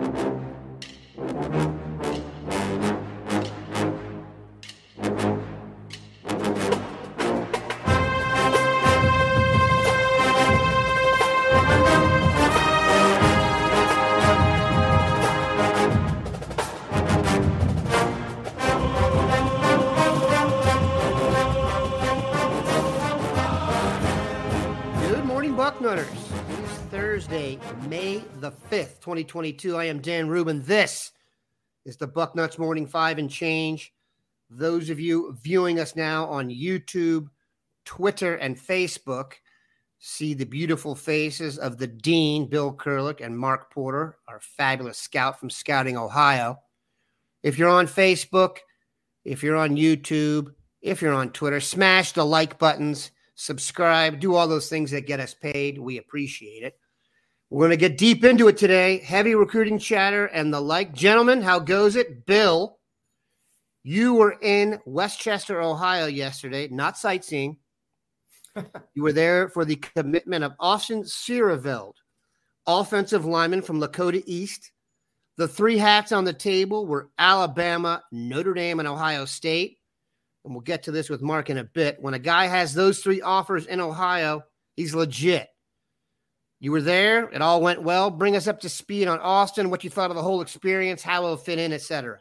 Good Thursday, May the 5th, 2022. I am Dan Rubin. This is the Bucknuts Morning Five and Change. Those of you viewing us now on YouTube, Twitter, and Facebook see the beautiful faces of the Dean, Bill Kurelic, and Mark Porter, our fabulous scout from Scouting, Ohio. If you're on Facebook, if you're on YouTube, if you're on Twitter, smash the like buttons, subscribe, do all those things that get us paid. We appreciate it. We're going to get deep into it today. Heavy recruiting chatter and the like. Gentlemen, how goes it? Bill, you were in West Chester, Ohio yesterday, not sightseeing. you were there for the commitment of Austin Siereveld, offensive lineman from Lakota East. The three hats on the table were Alabama, Notre Dame, and Ohio State. And we'll get to this with Mark in a bit. When a guy has those three offers in Ohio, he's legit. You were there. It all went well. Bring us up to speed on Austin, what you thought of the whole experience, how it'll fit in, etc.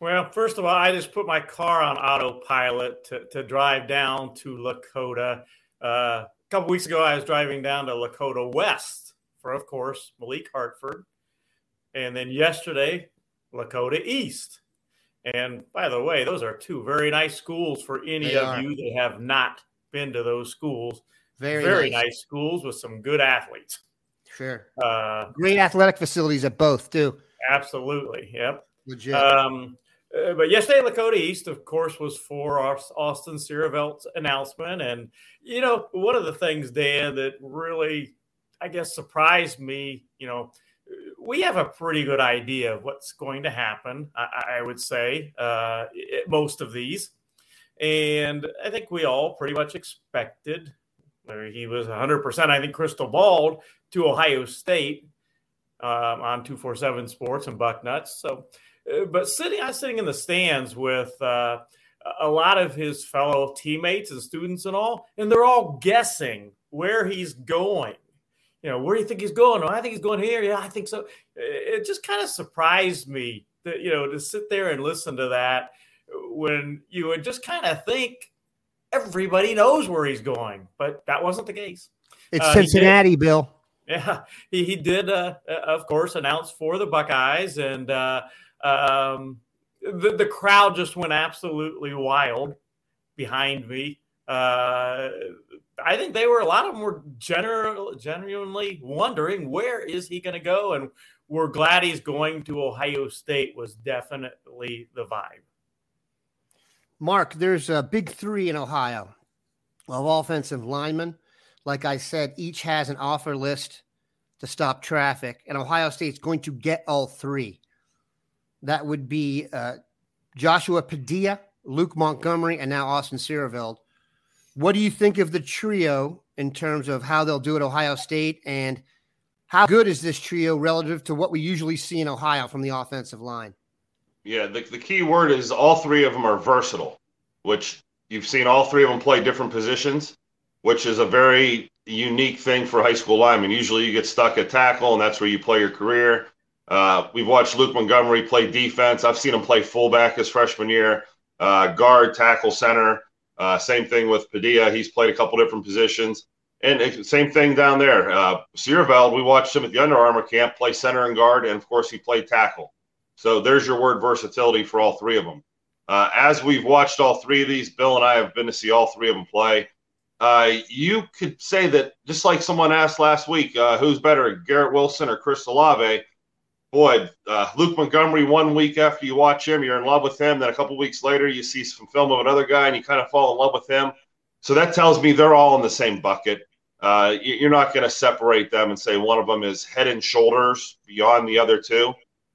Well, first of all, I just put my car on autopilot to, to drive down to Lakota. Uh, a couple weeks ago, I was driving down to Lakota West for, of course, Malik Hartford. And then yesterday, Lakota East. And by the way, those are two very nice schools for any They of are. you that have not been to those schools. Very, Very nice. nice schools with some good athletes. Sure. Uh, Great athletic facilities at both, too. absolutely. Yep. Legit. Um, uh, but yesterday, Lakota East, of course, was for Austin Siereveld's announcement. And, you know, one of the things, Dan, that really, I guess, surprised me, you know, we have a pretty good idea of what's going to happen, I, I would say, uh, most of these. And I think we all pretty much expected, or he was 100%, I think, crystal balled to Ohio State um, on 247 Sports and Bucknuts. So, uh, but sitting, I was sitting in the stands with uh, a lot of his fellow teammates and students and all, and they're all guessing where he's going. You know, where do you think he's going? Oh, I think he's going here. Yeah, I think so. It just kind of surprised me that, you know, to sit there and listen to that when you would just kind of think everybody knows where he's going, but that wasn't the case. it's uh, Cincinnati, Bill. Yeah, he, he did, uh, uh, of course, announce for the Buckeyes, and uh, um, the, the crowd just went absolutely wild behind me. Uh, I think they were, a lot of them were general, genuinely wondering where is he going to go, and we're glad he's going to Ohio State was definitely the vibe. Mark, there's a big three in Ohio of offensive linemen. Like I said, each has an offer list to stop traffic, and Ohio State's going to get all three. That would be uh, Joshua Padilla, Luke Montgomery, and now Austin Siereveld. What do you think of the trio in terms of how they'll do at Ohio State, and how good is this trio relative to what we usually see in Ohio from the offensive line? Yeah, the, the key word is all three of them are versatile, which you've seen all three of them play different positions, which is a very unique thing for high school linemen. Usually you get stuck at tackle, and that's where you play your career. Uh, we've watched Luke Montgomery play defense. I've seen him play fullback his freshman year, uh, guard, tackle, center. Uh, same thing with Padilla. He's played a couple different positions. And same thing down there. Uh, we watched him at the Under Armour camp play center and guard, and of course, he played tackle. So there's your word versatility for all three of them. Uh, as we've watched all three of these, Bill and I have been to see all three of them play. uh, you could say that just like someone asked last week, uh, who's better, Garrett Wilson or Chris Olave? Boy, uh, Luke Montgomery. One week after you watch him, you're in love with him. Then a couple weeks later, you see some film of another guy, and you kind of fall in love with him. So that tells me they're all in the same bucket. Uh, you're not going to separate them and say one of them is head and shoulders beyond the other two.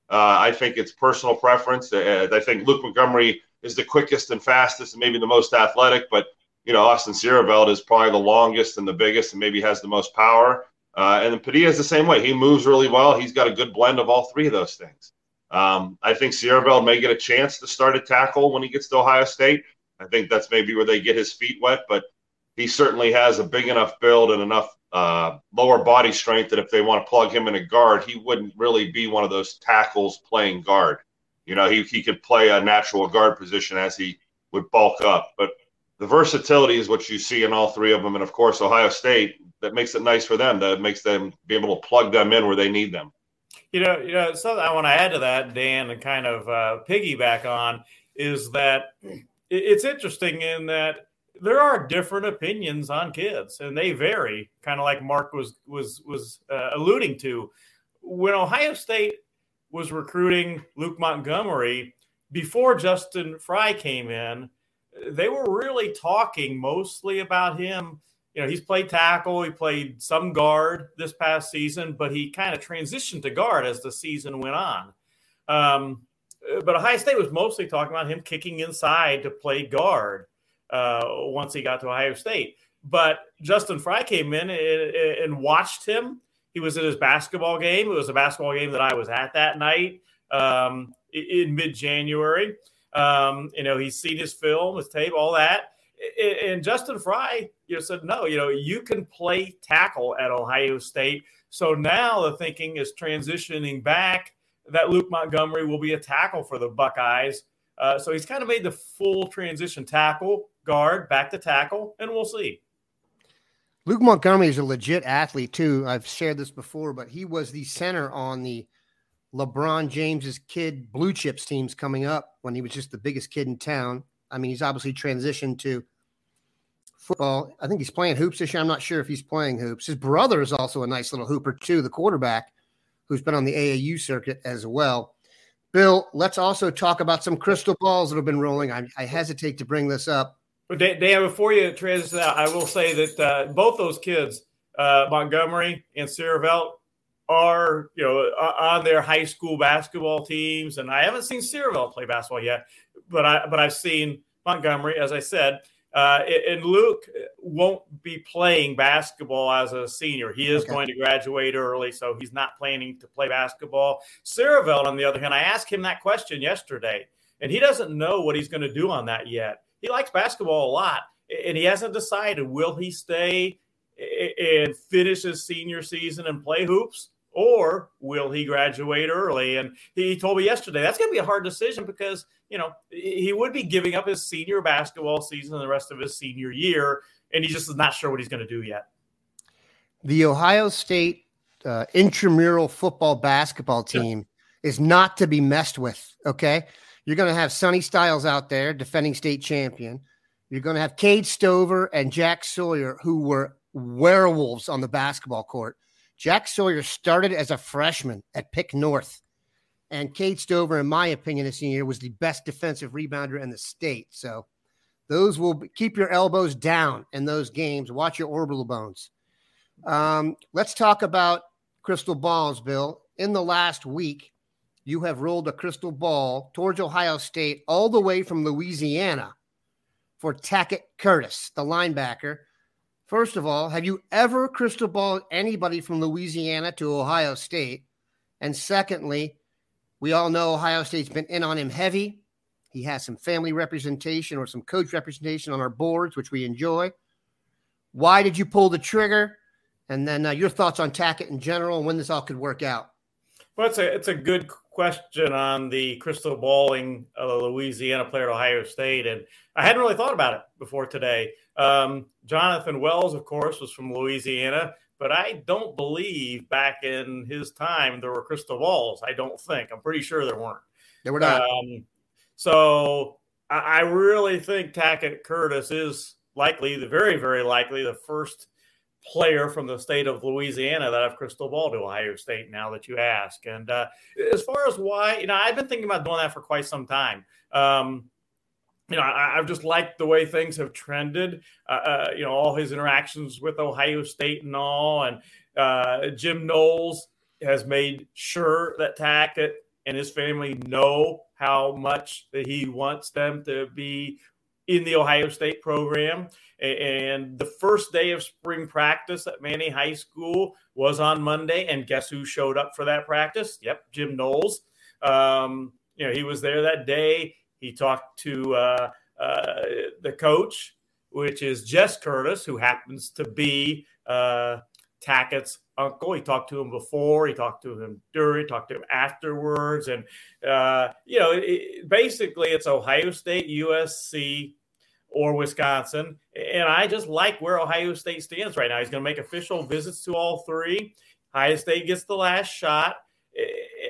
Uh, I think it's personal preference. Uh, I think Luke Montgomery is the quickest and fastest and maybe the most athletic, but you know Austin Siereveld is probably the longest and the biggest and maybe has the most power. Uh, and then Padilla is the same way. He moves really well. He's got a good blend of all three of those things. Um, I think Siereveld may get a chance to start a tackle when he gets to Ohio State. I think that's maybe where they get his feet wet, but he certainly has a big enough build and enough uh, lower body strength that if they want to plug him in a guard, he wouldn't really be one of those tackles playing guard. You know, he, he could play a natural guard position as he would bulk up. But the versatility is what you see in all three of them. And of course, Ohio State, that makes it nice for them. That makes them be able to plug them in where they need them. You know, you know, something I want to add to that, Dan, and kind of uh, piggyback on is that it's interesting in that there are different opinions on kids, and they vary. Kind of like Mark was was was uh, alluding to when Ohio State was recruiting Luke Montgomery before Justin Frye came in. They were really talking mostly about him. You know, he's played tackle, he played some guard this past season, but he kind of transitioned to guard as the season went on. Um, but Ohio State was mostly talking about him kicking inside to play guard uh, once he got to Ohio State. But Justin Frye came in and, and, watched him. He was at his basketball game. It was a basketball game that I was at that night um, in mid January. Um, you know, he's seen his film, his tape, all that. And Justin Frye, you know, said, no, you know, you can play tackle at Ohio State. So now the thinking is transitioning back that Luke Montgomery will be a tackle for the Buckeyes. Uh, so he's kind of made the full transition tackle, guard, back to tackle, and we'll see. Luke Montgomery is a legit athlete too. I've shared this before, but he was the center on the LeBron James's kid blue chips teams coming up when he was just the biggest kid in town. I mean, he's obviously transitioned to football. I think he's playing hoops this year. I'm not sure if he's playing hoops. His brother is also a nice little hooper too, the quarterback, who's been on the AAU circuit as well. Bill, let's also talk about some crystal balls that have been rolling. I, I hesitate to bring this up. But Dan, before you transition out, I will say that uh, both those kids, uh, Montgomery and Siereveld, are you know on their high school basketball teams, and I haven't seen Siereveld play basketball yet, but I but I've seen Montgomery, as I said, uh, and Luke won't be playing basketball as a senior. He is okay. going to graduate early, so he's not planning to play basketball. Siereveld, on the other hand, I asked him that question yesterday, and he doesn't know what he's going to do on that yet. He likes basketball a lot, and he hasn't decided will he stay and finish his senior season and play hoops or will he graduate early? And he told me yesterday that's going to be a hard decision because you know he would be giving up his senior basketball season and the rest of his senior year, and he just is not sure what he's going to do yet. The Ohio State uh, intramural football basketball team yeah. is not to be messed with. Okay, you're going to have Sonny Styles out there, defending state champion. You're going to have Cade Stover and Jack Sawyer, who were werewolves on the basketball court. Jack Sawyer started as a freshman at Pick North. And Cade Stover, in my opinion, this year was the best defensive rebounder in the state. So those will be, keep your elbows down in those games. Watch your orbital bones. Um, let's talk about crystal balls, Bill. In the last week, you have rolled a crystal ball towards Ohio State all the way from Louisiana for Tackett Curtis, the linebacker First of all, have you ever crystal balled anybody from Louisiana to Ohio State? And secondly, we all know Ohio State's been in on him heavy. He has some family representation or some coach representation on our boards, which we enjoy. Why did you pull the trigger? And then uh, your thoughts on Tackett in general and when this all could work out. Well, it's a it's a good question on the crystal balling of a Louisiana player at Ohio State, and I hadn't really thought about it before today. Um, Jonathan Wells, of course, was from Louisiana, but I don't believe back in his time there were crystal balls. I don't think. I'm pretty sure there weren't. There were not. Um, so I, I really think Tackett Curtis is likely, the very, very likely, the first player from the state of Louisiana that I've crystal ball to Ohio State now that you ask. And uh, as far as why, you know, I've been thinking about doing that for quite some time. Um, you know, I, have just liked the way things have trended. Uh, uh, you know, all his interactions with Ohio State and all, and uh, Jim Knowles has made sure that Tackett and his family know how much that he wants them to be in the Ohio State program. And the first day of spring practice at Many High School was on Monday. And guess who showed up for that practice? Yep, Jim Knowles. Um, you know, he was there that day. He talked to uh, uh, the coach, which is Jess Curtis, who happens to be uh, Tackett's uncle. He talked to him before, he talked to him during, he talked to him afterwards. And, uh, you know, it, basically it's Ohio State, USC, or Wisconsin. And I just like where Ohio State stands right now. He's going to make official visits to all three. Ohio State gets the last shot.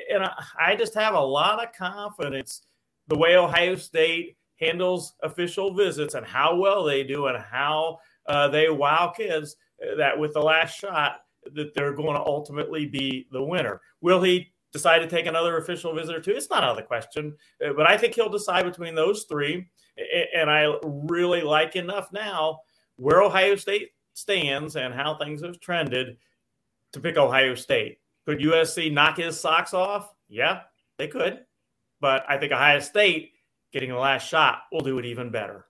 And I just have a lot of confidence the way Ohio State handles official visits and how well they do and how uh, they wow kids that with the last shot that they're going to ultimately be the winner. Will he decide to take another official visit or two? It's not out of the question, uh, but I think he'll decide between those three. And I really like enough now where Ohio State stands and how things have trended to pick Ohio State. Could USC knock his socks off? Yeah, they could. But I think Ohio State getting the last shot will do it even better.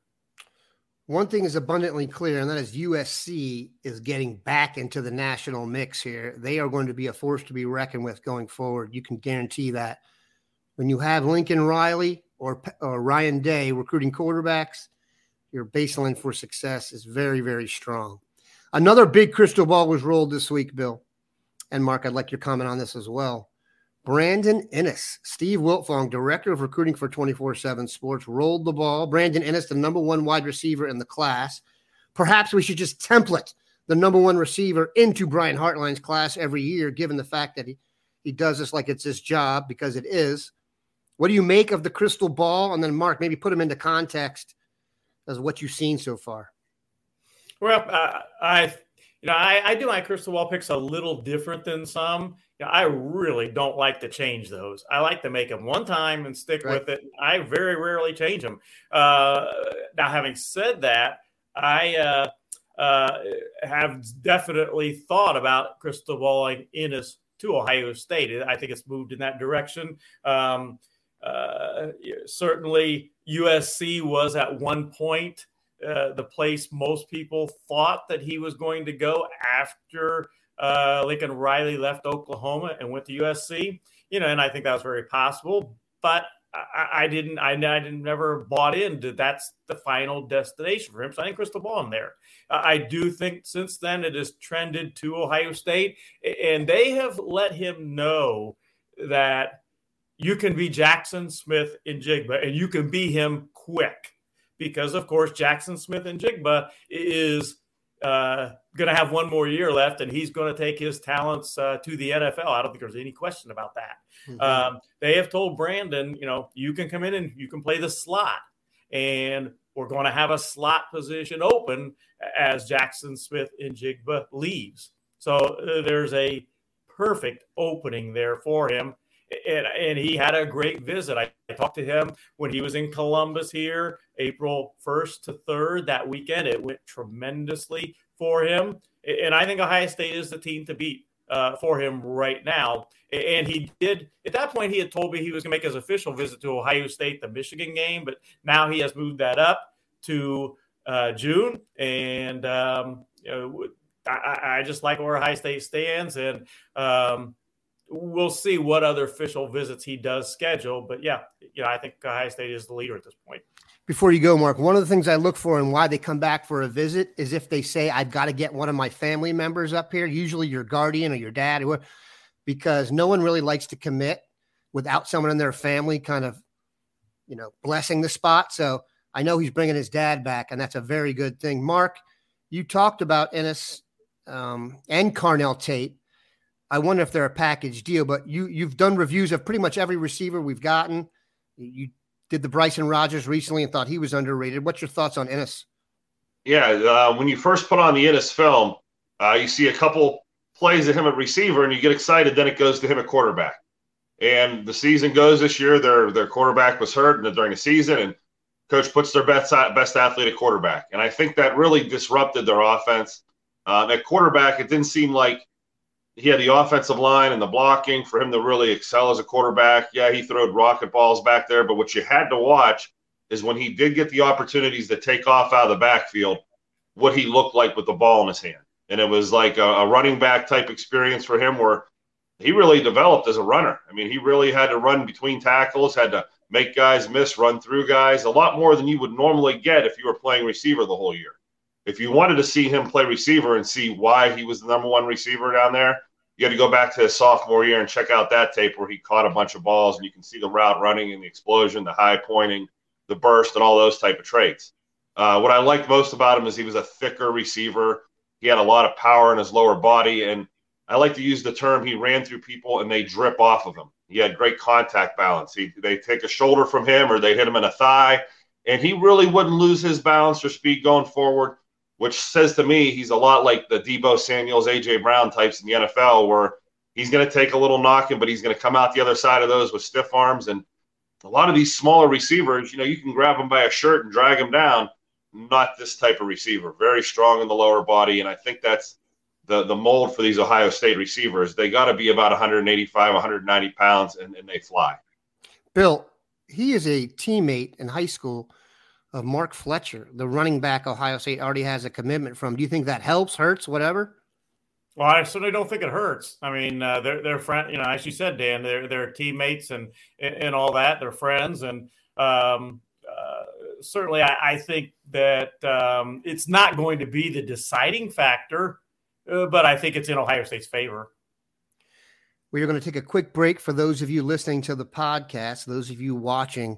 One thing is abundantly clear, and that is USC is getting back into the national mix here. They are going to be a force to be reckoned with going forward. You can guarantee that. When you have Lincoln Riley or, or Ryan Day recruiting quarterbacks, your baseline for success is very, very strong. Another big crystal ball was rolled this week, Bill. And Mark, I'd like your comment on this as well. Brandon Inniss, Steve Wiltfong, director of recruiting for 24 7 Sports, rolled the ball. Brandon Inniss, the number one wide receiver in the class. Perhaps we should just template the number one receiver into Brian Hartline's class every year, given the fact that he, he does this like it's his job, because it is. What do you make of the crystal ball? And then, Mark, maybe put them into context as what you've seen so far. Well, uh, I you know, I, I, do my crystal ball picks a little different than some. You know, I really don't like to change those. I like to make them one time and stick right. with it. I very rarely change them. Uh, now, having said that, I uh, uh, have definitely thought about crystal balling Inniss to Ohio State. I think it's moved in that direction. Um, uh, certainly, USC was at one point uh, the place most people thought that he was going to go after uh, Lincoln Riley left Oklahoma and went to USC. You know, and I think that was very possible, but I, I didn't. I, I didn't never bought into that's the final destination for him. So I think crystal ball in there. I do think since then it has trended to Ohio State, and they have let him know that you can be Jackson Smith-Njigba, and you can be him quick because, of course, Jackson Smith-Njigba is uh, going to have one more year left, and he's going to take his talents uh, to the NFL. I don't think there's any question about that. Mm-hmm. Um, they have told Brandon, you know, you can come in and you can play the slot, and we're going to have a slot position open as Jackson Smith-Njigba leaves. So uh, there's a perfect opening there for him and, and he had a great visit. I, I, talked to him when he was in Columbus here, April 1st to 3rd that weekend. It went tremendously for him. And I think Ohio State is the team to beat uh, for him right now. And he did, at that point, he had told me he was going to make his official visit to Ohio State, the Michigan game, but now he has moved that up to uh, June. And, um, you know, I, I, just like where Ohio State stands. And, um, we'll see what other official visits he does schedule. But yeah, you know, I think Ohio State is the leader at this point. Before you go, Mark, one of the things I look for and why they come back for a visit is if they say, I've got to get one of my family members up here, usually your guardian or your dad, or because no one really likes to commit without someone in their family kind of, you know, blessing the spot. So I know he's bringing his dad back, and that's a very good thing. Mark, you talked about Inniss um, and Carnell Tate I wonder if they're a package deal, but you you've done reviews of pretty much every receiver we've gotten. You did the Bryson Rodgers recently and thought he was underrated. What's your thoughts on Inniss? Yeah, uh, when you first put on the Inniss film, uh, you see a couple plays of him at receiver, and you get excited. Then it goes to him at quarterback. And the season goes this year. Their their quarterback was hurt during the season, and coach puts their best best athlete at quarterback. And I think that really disrupted their offense. Um, at quarterback, it didn't seem like he had the offensive line and the blocking for him to really excel as a quarterback. Yeah, he threw rocket balls back there, but what you had to watch is when he did get the opportunities to take off out of the backfield, what he looked like with the ball in his hand. And it was like a, a running back type experience for him where he really developed as a runner. I mean, he really had to run between tackles, had to make guys miss, run through guys, a lot more than you would normally get if you were playing receiver the whole year. If you wanted to see him play receiver and see why he was the number one receiver down there, you got to go back to his sophomore year and check out that tape where he caught a bunch of balls and you can see the route running and the explosion, the high pointing, the burst, and all those type of traits. Uh, what I liked most about him is he was a thicker receiver. He had a lot of power in his lower body, and I like to use the term he ran through people and they drip off of him. He had great contact balance. He they take a shoulder from him or they hit him in a thigh, and he really wouldn't lose his balance or speed going forward, which says to me he's a lot like the Deebo Samuels, AJ Brown types in the NFL, where he's going to take a little knocking, but he's going to come out the other side of those with stiff arms. And a lot of these smaller receivers, you know, you can grab them by a shirt and drag them down. Not this type of receiver. Very strong in the lower body, and I think that's the the mold for these Ohio State receivers. They got to be about 185, 190 pounds, and, and they fly. Bill, he is a teammate in high school of Mark Fletcher, the running back Ohio State already has a commitment from. Do you think that helps, hurts, whatever? Well, I certainly don't think it hurts. I mean, uh, they're they're friend, you know, as you said, Dan, they're they're teammates and and all that. They're friends, and um, uh, certainly, I, I, think that um, it's not going to be the deciding factor uh, but I think it's in Ohio State's favor. We are going to take a quick break for those of you listening to the podcast. Those of you watching,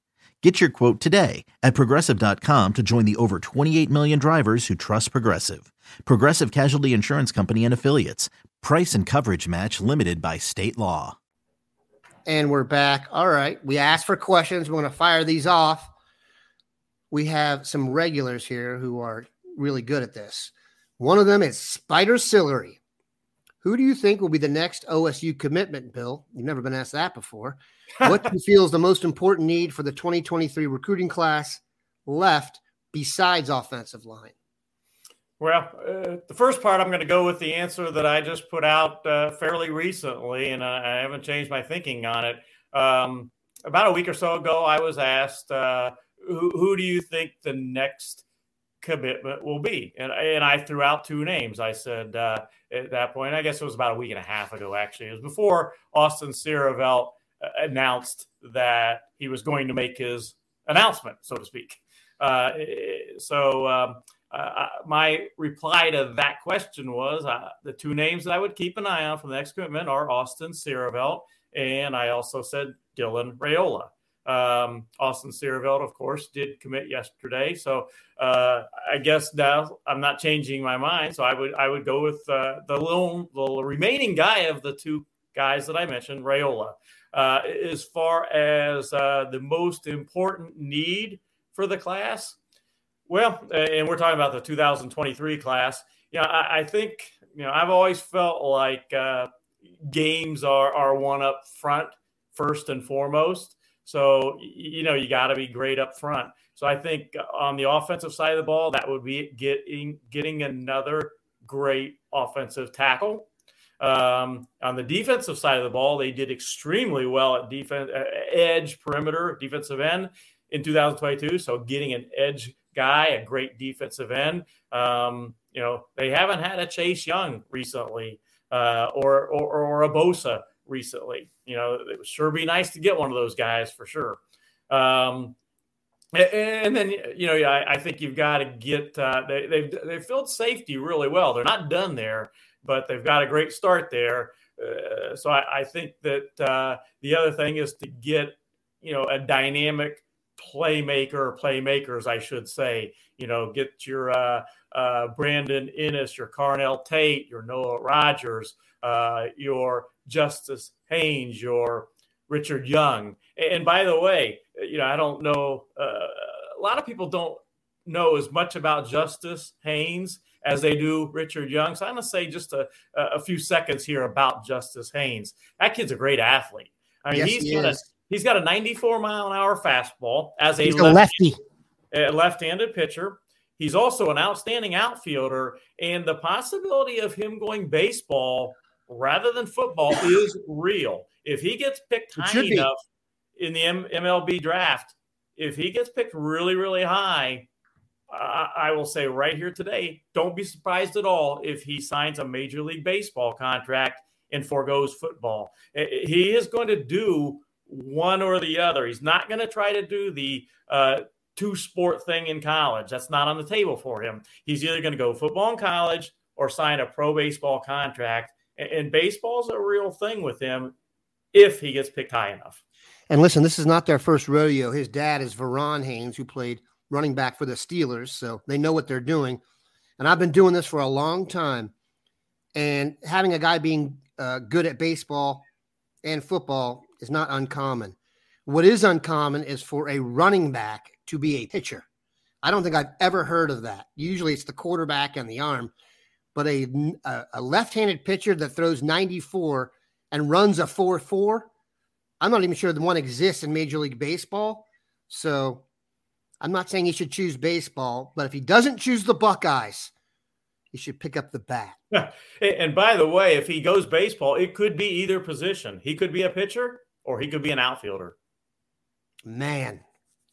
Get your quote today at progressive.com to join the over 28 million drivers who trust Progressive. Progressive Casualty Insurance Company and Affiliates. Price and coverage match limited by state law. And we're back. All right. We asked for questions. We're going to fire these off. We have some regulars here who are really good at this. One of them is Spider Sillery. Who do you think will be the next OSU commitment, Bill? You've never been asked that before. What do you feel is the most important need for the 2023 recruiting class left besides offensive line? Well, uh, the first part, I'm going to go with the answer that I just put out uh, fairly recently, and I, I, haven't changed my thinking on it. Um, about a week or so ago, I was asked, uh, who, who, do you think the next commitment will be. And, and I threw out two names. I said uh, at that point, I guess it was about a week and a half ago, actually. It was before Austin Siereveld uh, announced that he was going to make his announcement, so to speak. Uh, so um, uh, my reply to that question was uh, the two names that I would keep an eye on for the next commitment are Austin Siereveld, and I also said Dylan Raiola. Um, Austin Siereveld, of course, did commit yesterday. So uh, I guess now I'm not changing my mind. So I would I would go with uh, the little the remaining guy of the two guys that I mentioned, Raiola. Uh, as far as uh, the most important need for the class, well, and we're talking about the 2023 class. Yeah, I, I think you know I've always felt like uh, games are are one up front first and foremost. So, you know, you got to be great up front. So I think on the offensive side of the ball, that would be getting getting another great offensive tackle. Um, on the defensive side of the ball, they did extremely well at defense, uh, edge, perimeter, defensive end in 2022. So getting an edge guy, a great defensive end. Um, you know, they haven't had a Chase Young recently, uh, or, or or a Bosa recently. You know, it would sure be nice to get one of those guys for sure. Um, And then you know, I, I think you've got to get uh, they, they've they've filled safety really well. They're not done there, but they've got a great start there. Uh, so I, I, think that uh, the other thing is to get you know a dynamic playmaker, playmakers, I should say. You know, get your uh, uh, Brandon Inniss, your Carnell Tate, your Noah Rogers, uh, your Justice Haynes, your Richard Young. And by the way, you know, I don't know, uh, a lot of people don't know as much about Justice Haynes as they do Richard Young. So I'm going to say just a, a few seconds here about Justice Haynes. That kid's a great athlete. I mean, yes, he's he got a he's got a 94 mile an hour fastball as a, lefty, a left-handed pitcher. He's also an outstanding outfielder, and the possibility of him going baseball rather than football is real. If he gets picked high enough in the M- MLB draft, if he gets picked really, really high, uh, I will say right here today, don't be surprised at all if he signs a Major League Baseball contract and foregoes football. He is going to do one or the other. He's not going to try to do the uh, two sport thing in college. That's not on the table for him. He's either going to go football in college or sign a pro baseball contract. And baseball's a real thing with him if he gets picked high enough. And listen, this is not their first rodeo. His dad is Verron Haynes, who played running back for the Steelers, so they know what they're doing. And I've been doing this for a long time. And having a guy being uh, good at baseball and football is not uncommon. What is uncommon is for a running back to be a pitcher. I don't think I've ever heard of that. Usually it's the quarterback and the arm, but a, a, a left handed pitcher that throws 94 and runs a 4 4. I'm not even sure the one exists in Major League Baseball. So I'm not saying he should choose baseball, but if he doesn't choose the Buckeyes, he should pick up the bat. and by the way, if he goes baseball, it could be either position. He could be a pitcher or he could be an outfielder. Man,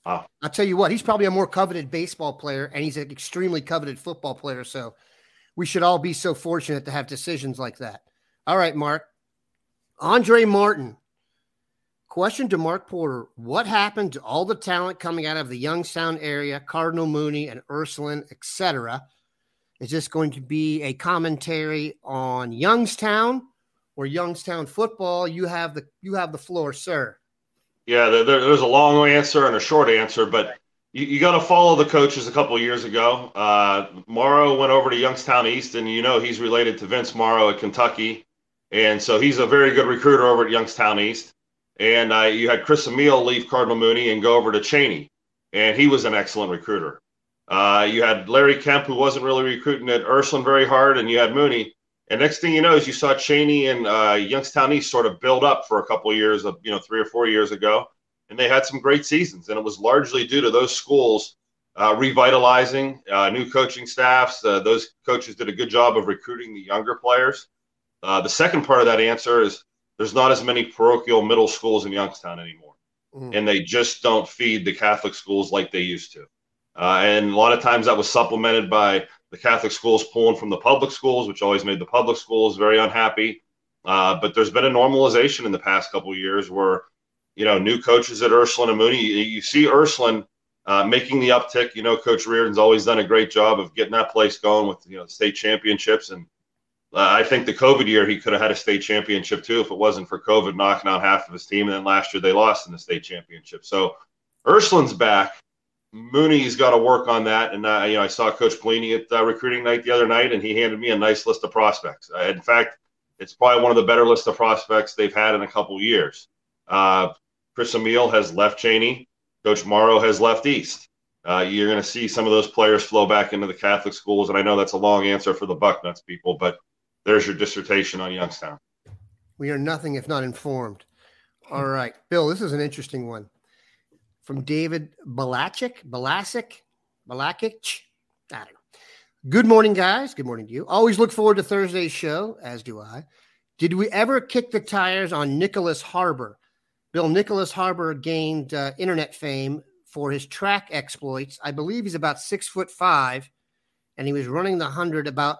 oh. I'll tell you what, he's probably a more coveted baseball player and he's an extremely coveted football player. So we should all be so fortunate to have decisions like that. All right, Mark. Andre Martin. Question to Mark Porter What happened to all the talent coming out of the Youngstown area, Cardinal Mooney and Ursuline, etc.? Is this going to be a commentary on Youngstown or Youngstown football? You have the you have the floor, sir. Yeah, there, there's a long answer and a short answer, but you, you got to follow the coaches. A couple years ago, uh, Morrow went over to Youngstown East, and you know he's related to Vince Marrow at Kentucky, and so he's a very good recruiter over at Youngstown East. And uh, you had Chris Emil leave Cardinal Mooney and go over to Chaney, and he was an excellent recruiter. Uh, you had Larry Kemp, who wasn't really recruiting at Ursuline very hard, and you had Mooney. And next thing you know is you saw Chaney and uh, Youngstown East sort of build up for a couple years, of, you know, three or four years ago, and they had some great seasons. And it was largely due to those schools uh, revitalizing, uh, new coaching staffs. Uh, those coaches did a good job of recruiting the younger players. Uh, the second part of that answer is there's not as many parochial middle schools in Youngstown anymore, mm. and they just don't feed the Catholic schools like they used to. Uh, and a lot of times that was supplemented by the Catholic schools pulling from the public schools, which always made the public schools very unhappy. Uh, but there's been a normalization in the past couple years where, you know, new coaches at Ursuline and Mooney, you, you see Ursuline uh, making the uptick. You know, Coach Reardon's always done a great job of getting that place going with, you know, state championships. And uh, I think the COVID year, he could have had a state championship too if it wasn't for COVID knocking out half of his team. And then last year they lost in the state championship. So Ursuline's back. Mooney's got to work on that. And uh, you know, I saw Coach Pelini at uh, recruiting night the other night, and he handed me a nice list of prospects. Uh, in fact, it's probably one of the better lists of prospects they've had in a couple years. Uh, Chris Emil has left Chaney. Coach Morrow has left East. Uh, you're going to see some of those players flow back into the Catholic schools, and I know that's a long answer for the Bucknuts people, but there's your dissertation on Youngstown. We are nothing if not informed. All right, Bill, this is an interesting one from David Balachik, Balasic, Balakic. I don't know. Good morning, guys. Good morning to you. Always look forward to Thursday's show, as do I. Did we ever kick the tires on Nicholas Harbor? Bill Nicholas Harbor gained uh, internet fame for his track exploits. I believe he's about six foot five, and he was running the hundred about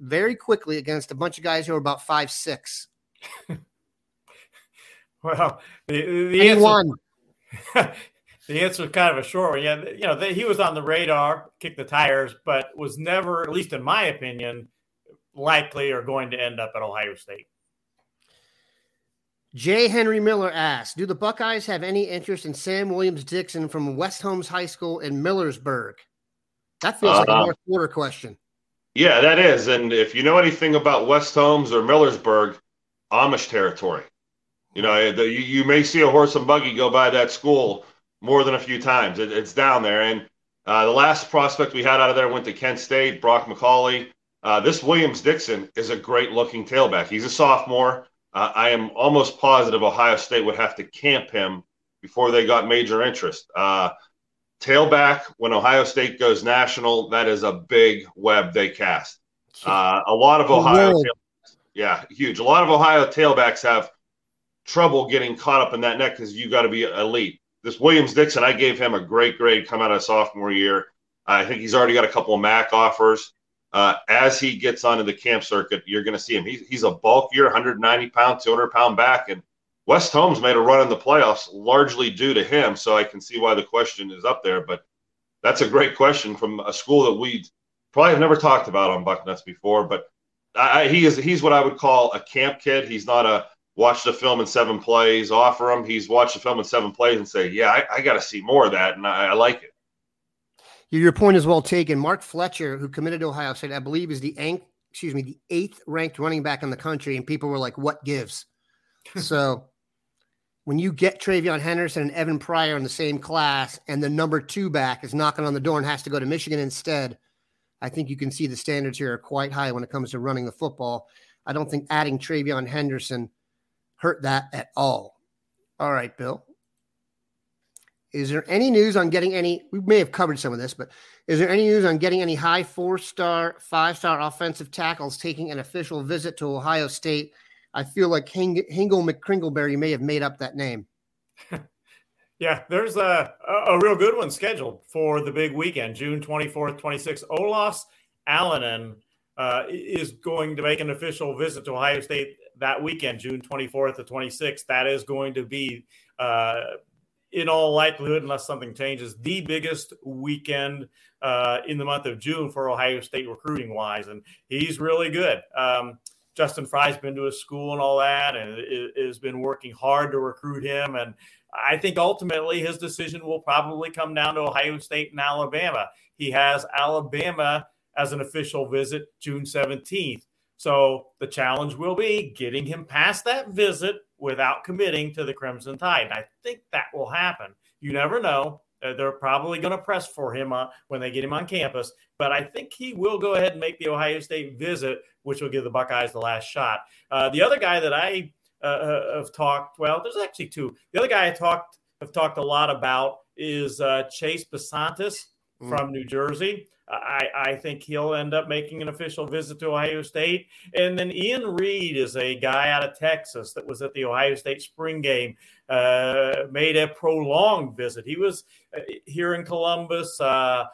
very quickly against a bunch of guys who were about five six. well, the, the answer, won. The answer is kind of a short one. Yeah, you know, he was on the radar, kicked the tires, but was never, at least in my opinion, likely or going to end up at Ohio State. J. Henry Miller asks Do the Buckeyes have any interest in Sam Williams Dixon from West Holmes High School in Millersburg? That feels uh, like a uh, North Border question. Yeah, that is. And if you know anything about West Holmes or Millersburg, Amish territory. You know, the, you, you, may see a horse and buggy go by that school more than a few times. It, it's down there. And uh, the last prospect we had out of there went to Kent State, Brock McCauley. Uh, this Williams Dixon is a great looking tailback. He's a sophomore. Uh, I am almost positive Ohio State would have to camp him before they got major interest. Uh, tailback, when Ohio State goes national, that is a big web they cast. Uh, a lot of Ohio, yeah, huge. A lot of Ohio tailbacks have trouble getting caught up in that net because you got to be elite. This Williams Dixon, I gave him a great grade come out of sophomore year. I think he's already got a couple of MAC offers. Uh, as he gets onto the camp circuit, you're going to see him. He's, he's a bulkier, 190 pound, 200 pound back. And West Holmes made a run in the playoffs largely due to him. So I can see why the question is up there. But that's a great question from a school that we probably have never talked about on Bucknuts before. But I, he is he's what I would call a camp kid. He's not a watch the film in seven plays, offer him. He's watched the film in seven plays and say, yeah, I, I got to see more of that, and I, I, like it. Your point is well taken. Mark Fletcher, who committed to Ohio State, I believe is the excuse me the eighth ranked running back in the country, and people were like, "What gives?" so when you get TreVeyon Henderson and Evan Pryor in the same class, and the number two back is knocking on the door and has to go to Michigan instead, I think you can see the standards here are quite high when it comes to running the football. I don't think adding TreVeyon Henderson hurt that at all. All right, Bill. Is there any news on getting any? We may have covered some of this, but is there any news on getting any high four star, five star offensive tackles taking an official visit to Ohio State? I feel like Hing- Hingle McCringleberry may have made up that name. yeah, there's a, a real good one scheduled for the big weekend, June 24th, 26th. Olaus Alinen uh, is going to make an official visit to Ohio State that weekend, June 24th to 26th, that is going to be, uh, in all likelihood, unless something changes, the biggest weekend uh, in the month of June for Ohio State recruiting wise. And he's really good. Um, Justin Frye's been to his school and all that, and has been working hard to recruit him. And I think ultimately his decision will probably come down to Ohio State and Alabama. He has Alabama as an official visit June 17th. So the challenge will be getting him past that visit without committing to the Crimson Tide. I think that will happen. You never know. Uh, they're probably going to press for him uh, when they get him on campus, but I think he will go ahead and make the Ohio State visit, which will give the Buckeyes the last shot. Uh, the other guy that I uh, uh, have talked, well, there's actually two. The other guy I talked have talked a lot about is uh, Chase Bisontis mm. from New Jersey. I, I think he'll end up making an official visit to Ohio State. And then Ian Reed is a guy out of Texas that was at the Ohio State spring game, uh, made a prolonged visit. He was uh, here in Columbus uh,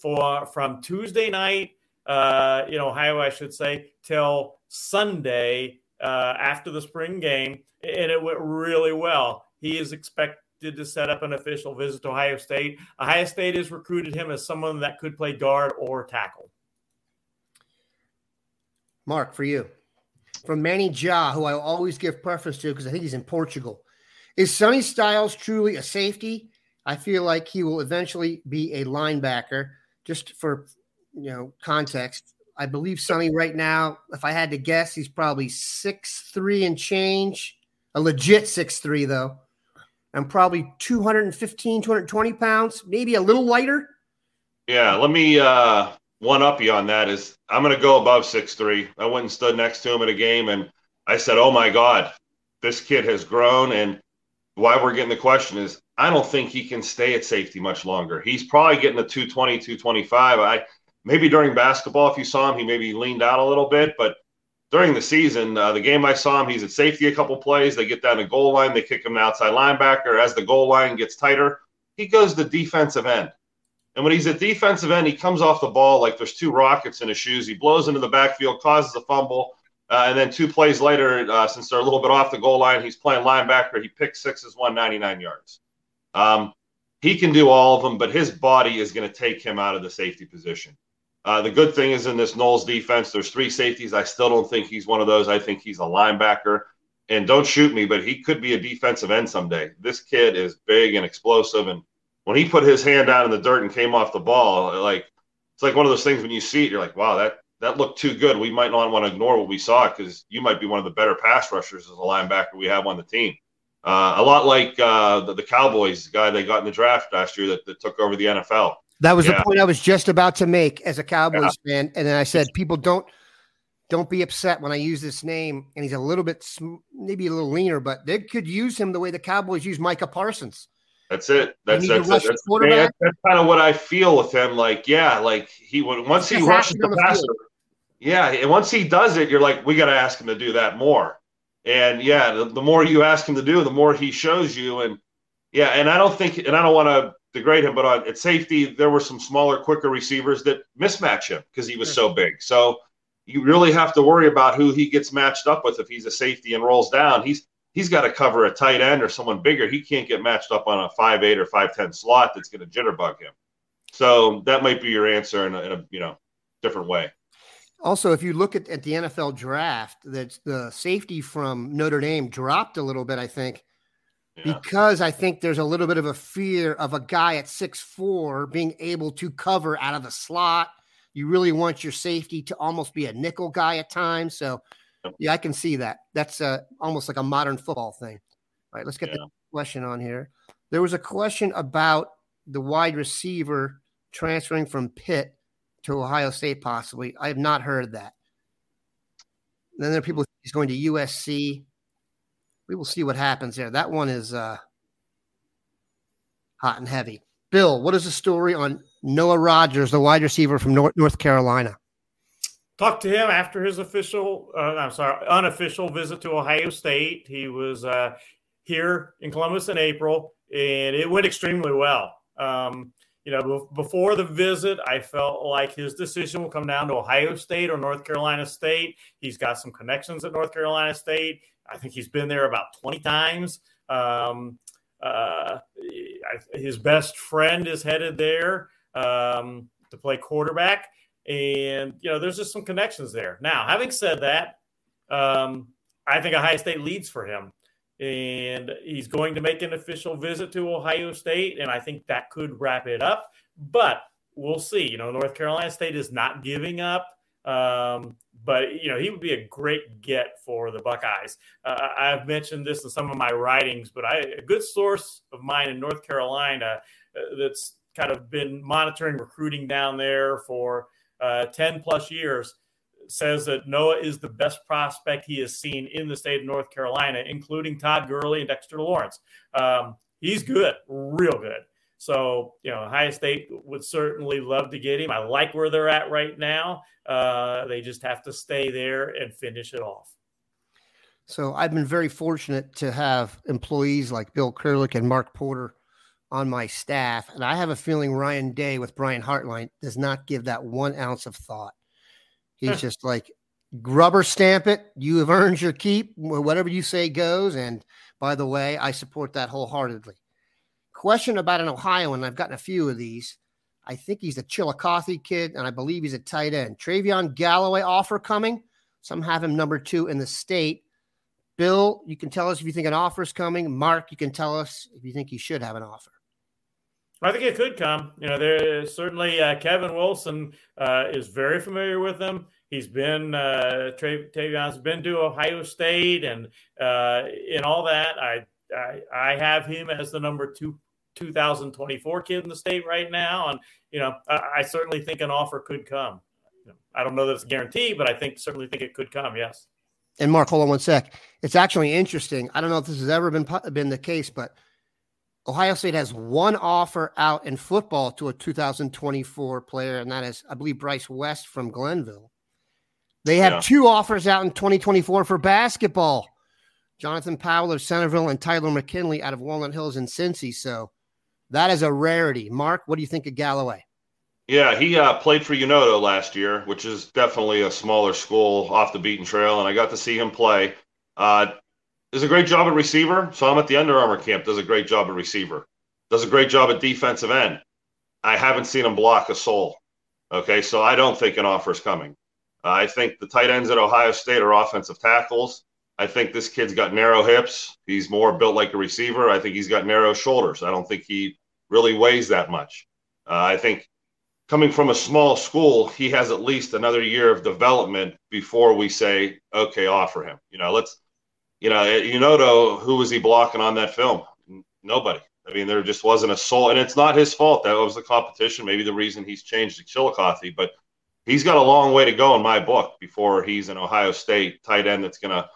for from Tuesday night, uh, in Ohio, I should say, till Sunday uh, after the spring game, and it went really well. He is expected did to set up an official visit to Ohio State. Ohio State has recruited him as someone that could play guard or tackle. Mark, for you. From Manny Ja, who I always give preference to because I think he's in Portugal. Is Sonny Styles truly a safety? I feel like he will eventually be a linebacker. Just for you know context, I believe Sonny right now, if I had to guess, he's probably six three and change. A legit six three though. I'm probably 215, 220 pounds, maybe a little lighter. Yeah, let me uh, one up you on that. Is I'm going to go above six three. I went and stood next to him at a game, and I said, "Oh my God, this kid has grown." And why we're getting the question is, I don't think he can stay at safety much longer. He's probably getting a 220, 225. I maybe during basketball, if you saw him, he maybe leaned out a little bit, but during the season, uh, the game I saw him, he's at safety a couple plays. They get down the goal line, they kick him an outside linebacker. As the goal line gets tighter, he goes to defensive end. And when he's at defensive end, he comes off the ball like there's two rockets in his shoes. He blows into the backfield, causes a fumble, uh, and then two plays later, uh, since they're a little bit off the goal line, he's playing linebacker. He picks sixes, 199 yards. Um, he can do all of them, but his body is going to take him out of the safety position. Uh, the good thing is in this Knowles defense, there's three safeties. I still don't think he's one of those. I think he's a linebacker. And don't shoot me, but he could be a defensive end someday. This kid is big and explosive. And when he put his hand down in the dirt and came off the ball, like it's like one of those things when you see it, you're like, wow, that that looked too good. We might not want to ignore what we saw because you might be one of the better pass rushers as a linebacker we have on the team. Uh, a lot like uh, the, the, Cowboys guy they got in the draft last year that, that took over the NFL. That was yeah. the point I was just about to make as a Cowboys yeah. fan, and then I said, people don't don't be upset when I use this name. And he's a little bit, maybe a little leaner, but they could use him the way the Cowboys use Micah Parsons. That's it. That's that's, that's, that's, that's, kind of what I feel with him. Like, yeah, like he would once he rushes the, passer. Yeah, and once he does it, you're like, we got to ask him to do that more. And yeah, the, the, more you ask him to do, the more he shows you. And yeah, and I don't think, and I don't want to degrade him, but on, at safety, there were some smaller, quicker receivers that mismatch him because he was so mm-hmm. big. So you really have to worry about who he gets matched up with if he's a safety and rolls down. He's he's got to cover a tight end or someone bigger. He can't get matched up on a five eight or five ten slot that's going to jitterbug him. So that might be your answer in a, in a you know different way. Also, if you look at, at the NFL draft, that the safety from Notre Dame dropped a little bit, I think, yeah. because I think there's a little bit of a fear of a guy at six four being able to cover out of the slot. You really want your safety to almost be a nickel guy at times. So, yeah, I can see that. That's uh, almost like a modern football thing. All right, let's get yeah. the question on here. There was a question about the wide receiver transferring from Pitt to Ohio State, possibly. I have not heard that. then there are people he's going to USC. We will see what happens there. That one is uh, hot and heavy. Bill, what is the story on Noah Rogers, the wide receiver from North, North Carolina? Talked to him after his official, uh, I'm sorry, unofficial visit to Ohio State. He was uh, here in Columbus in April, and it went extremely well. Um, you know, before the visit, I felt like his decision will come down to Ohio State or North Carolina State. He's got some connections at North Carolina State. I think he's been there about 20 times. Um, uh, his best friend is headed there um, to play quarterback. And, you know, there's just some connections there. Now, having said that, um, I think Ohio State leads for him and he's going to make an official visit to Ohio State, and I think that could wrap it up. But we'll see. You know, North Carolina State is not giving up. Um, but you know he would be a great get for the Buckeyes. Uh, I've mentioned this in some of my writings, but I, a good source of mine in North Carolina uh, that's kind of been monitoring recruiting down there for uh, ten plus years says that Noah is the best prospect he has seen in the state of North Carolina, including Todd Gurley and Dexter Lawrence. Um, he's good, real good. So, you know, Ohio State would certainly love to get him. I like where they're at right now. Uh, they just have to stay there and finish it off. So, I've been very fortunate to have employees like Bill Kurelic and Mark Porter on my staff. And I have a feeling Ryan Day with Brian Hartline does not give that one ounce of thought. He's just like rubber stamp it. You have earned your keep. Whatever you say goes. And by the way, I support that wholeheartedly. Question about an Ohioan. I've gotten a few of these. I think he's a Chillicothe kid, and I believe he's a tight end. Travion Galloway offer coming. Some have him number two in the state. Bill, you can tell us if you think an offer is coming. Mark, you can tell us if you think he should have an offer. I think it could come. You know, there is certainly uh, Kevin Wilson uh, is very familiar with them. He's been uh, Tavion's been to Ohio State and uh, in all that. I, I I have him as the number two 2024 kid in the state right now, and you know I, I certainly think an offer could come. I don't know that it's a guarantee, but I think certainly think it could come. Yes. And Mark, hold on one sec. It's actually interesting. I don't know if this has ever been been the case, but Ohio State has one offer out in football to a 2024 player, and that is, I believe, Bryce West from Glenville. They have yeah. two offers out in 2024 for basketball. Jonathan Powell of Centerville and Tyler McKinley out of Walnut Hills and Cincy. So that is a rarity. Mark, what do you think of Galloway? Yeah, he uh, played for Unioto last year, which is definitely a smaller school off the beaten trail, and I got to see him play. Uh, does a great job at receiver. So I'm at the Under Armour camp. Does a great job at receiver. does a great job at defensive end. I haven't seen him block a soul. Okay, so I don't think an offer is coming. Uh, I think the tight ends at Ohio State are offensive tackles. I think this kid's got narrow hips. He's more built like a receiver. I think he's got narrow shoulders. I don't think he really weighs that much. Uh, I think coming from a small school, he has at least another year of development before we say, okay, offer him. You know, let's, you know, you know, who was he blocking on that film? Nobody. I mean, there just wasn't a soul, and it's not his fault. That was the competition. Maybe the reason he's changed to Chillicothe, but he's got a long way to go in my book before he's an Ohio State tight end that's going to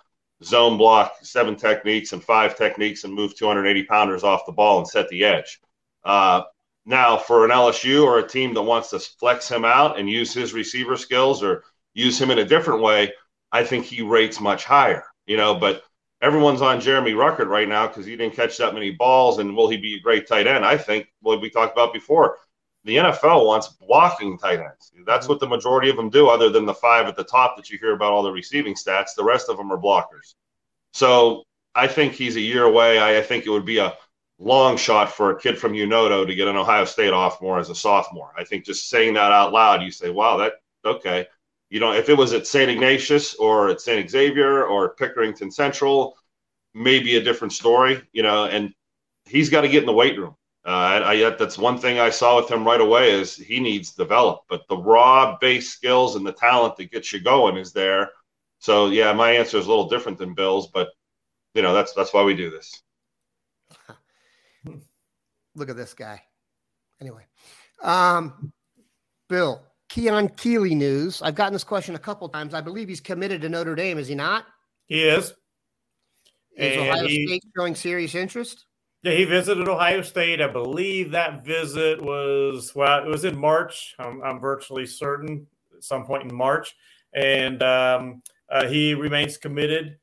zone block seven techniques and five techniques and move 280 pounders off the ball and set the edge. Uh, now, for an LSU or a team that wants to flex him out and use his receiver skills or use him in a different way, I think he rates much higher. You know, but everyone's on Jeremy Ruckert right now because he didn't catch that many balls. And will he be a great tight end? I think what we talked about before. The NFL wants blocking tight ends. That's mm-hmm. what the majority of them do, other than the five at the top that you hear about all the receiving stats. The rest of them are blockers. So I think he's a year away. I, I think it would be a long shot for a kid from Unioto to get an Ohio State more as a sophomore. I think just saying that out loud, you say, wow, that okay. You know, if it was at St. Ignatius or at St. Xavier or Pickerington Central, maybe a different story, you know, and he's got to get in the weight room. Uh, I, I, that's one thing I saw with him right away is he needs develop, but the raw base skills and the talent that gets you going is there. So yeah, my answer is a little different than Bill's, but you know that's that's why we do this. Look at this guy. Anyway, um, Bill Keon Keeley news. I've gotten this question a couple times. I believe he's committed to Notre Dame. Is he not? He is. Is and Ohio he, State showing serious interest? Yeah, he visited Ohio State. I believe that visit was well, it was in March. I'm, I'm virtually certain at some point in March, and um, uh, he remains committed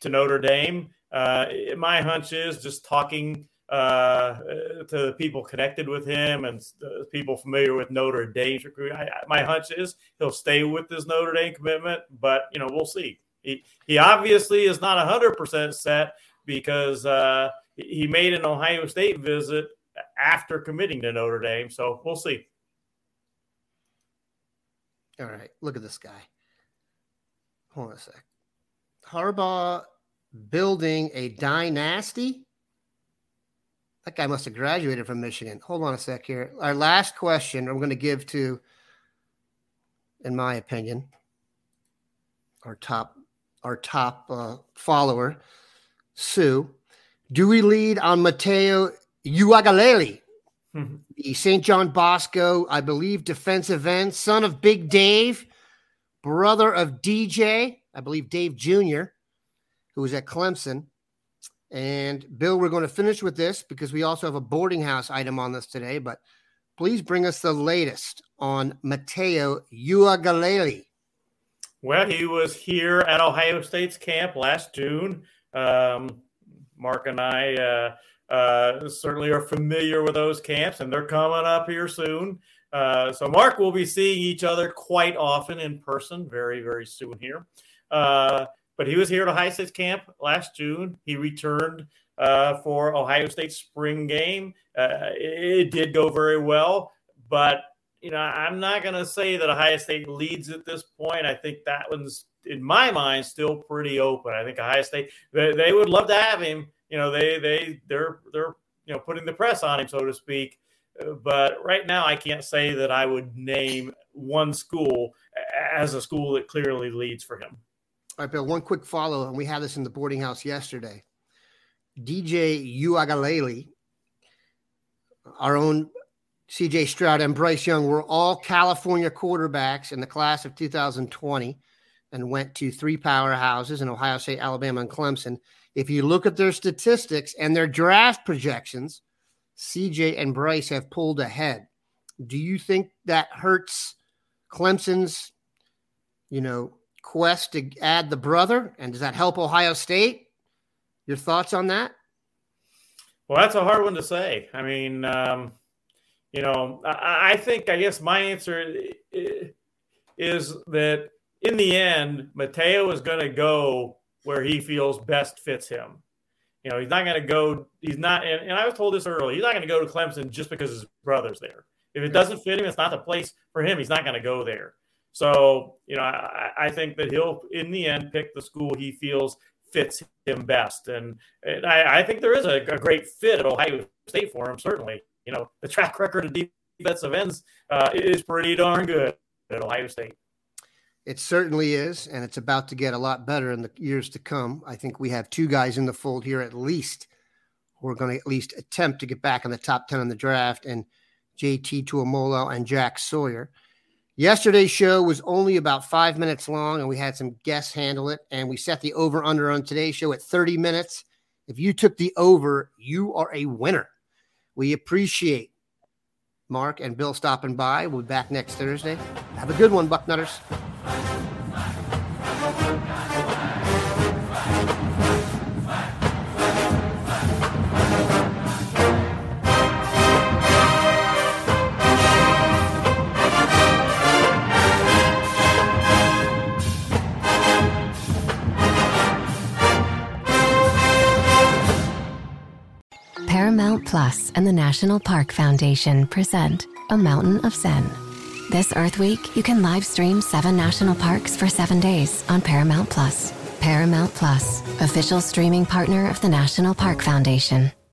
to Notre Dame. Uh, my hunch is just talking uh, to the people connected with him and people familiar with Notre Dame's recruiting. I, my hunch is he'll stay with his Notre Dame commitment, but you know we'll see. He he obviously is not hundred percent set because uh, he made an Ohio State visit after committing to Notre Dame. So we'll see. All right, look at this guy. Hold on a sec. Harbaugh building a dynasty. That guy must have graduated from Michigan. Hold on a sec here. Our last question I'm going to give to, in my opinion, our top our top uh, follower, Sue. Do we lead on Matayo Uiagalelei, mm-hmm. the St. John Bosco, I believe, defensive end, son of Big Dave, brother of DJ, I believe Dave Jr., who was at Clemson. And Bill, we're going to finish with this because we also have a boarding house item on this today. But please bring us the latest on Matayo Uiagalelei. Well, he was here at Ohio State's camp last June. Um, Mark and I uh, uh, certainly are familiar with those camps, and they're coming up here soon. Uh, so, Mark will be seeing each other quite often in person very, very soon here. Uh, but he was here at Ohio State's camp last June. He returned uh, for Ohio State's spring game. Uh, it did go very well, but you know I'm not going to say that Ohio State leads at this point. I think that one's in my mind still pretty open. I think Ohio State they, they would love to have him. You know they they they're they're you know putting the press on him so to speak. But right now, I can't say that I would name one school as a school that clearly leads for him. All right, Bill, one quick follow, and we had this in the boarding house yesterday. DJ Uiagalelei, our own CJ Stroud and Bryce Young were all California quarterbacks in the class of 2020 and went to three powerhouses in Ohio State, Alabama, and Clemson. If you look at their statistics and their draft projections, CJ and Bryce have pulled ahead. Do you think that hurts Clemson's, you know, quest to add the brother? And does that help Ohio State? Your thoughts on that? Well, that's a hard one to say. I mean, um, you know, I, I, think, I guess my answer is that in the end, Mateo is going to go where he feels best fits him. You know, he's not going to go. He's not, and, and I was told this early. He's not going to go to Clemson just because his brother's there. If it doesn't fit him, it's not the place for him. He's not going to go there. So, you know, I, I, think that he'll, in the end, pick the school he feels fits him best. And, and I, I, think there is a, a, great fit at Ohio State for him, certainly. You know, the track record of defensive ends uh, is pretty darn good at Ohio State. It certainly is, and it's about to get a lot better in the years to come. I think we have two guys in the fold here at least who are going to at least attempt to get back in the top 10 in the draft, and JT Tuimoloau and Jack Sawyer. Yesterday's show was only about five minutes long, and we had some guests handle it, and we set the over under on today's show at 30 minutes. If you took the over, you are a winner. We appreciate Mark and Bill stopping by. We'll be back next Thursday. Have a good one, Bucknutters. Paramount Plus and the National Park Foundation present A Mountain of Zen. This Earth Week, you can live stream seven national parks for seven days on Paramount Plus. Paramount Plus, official streaming partner of the National Park Foundation.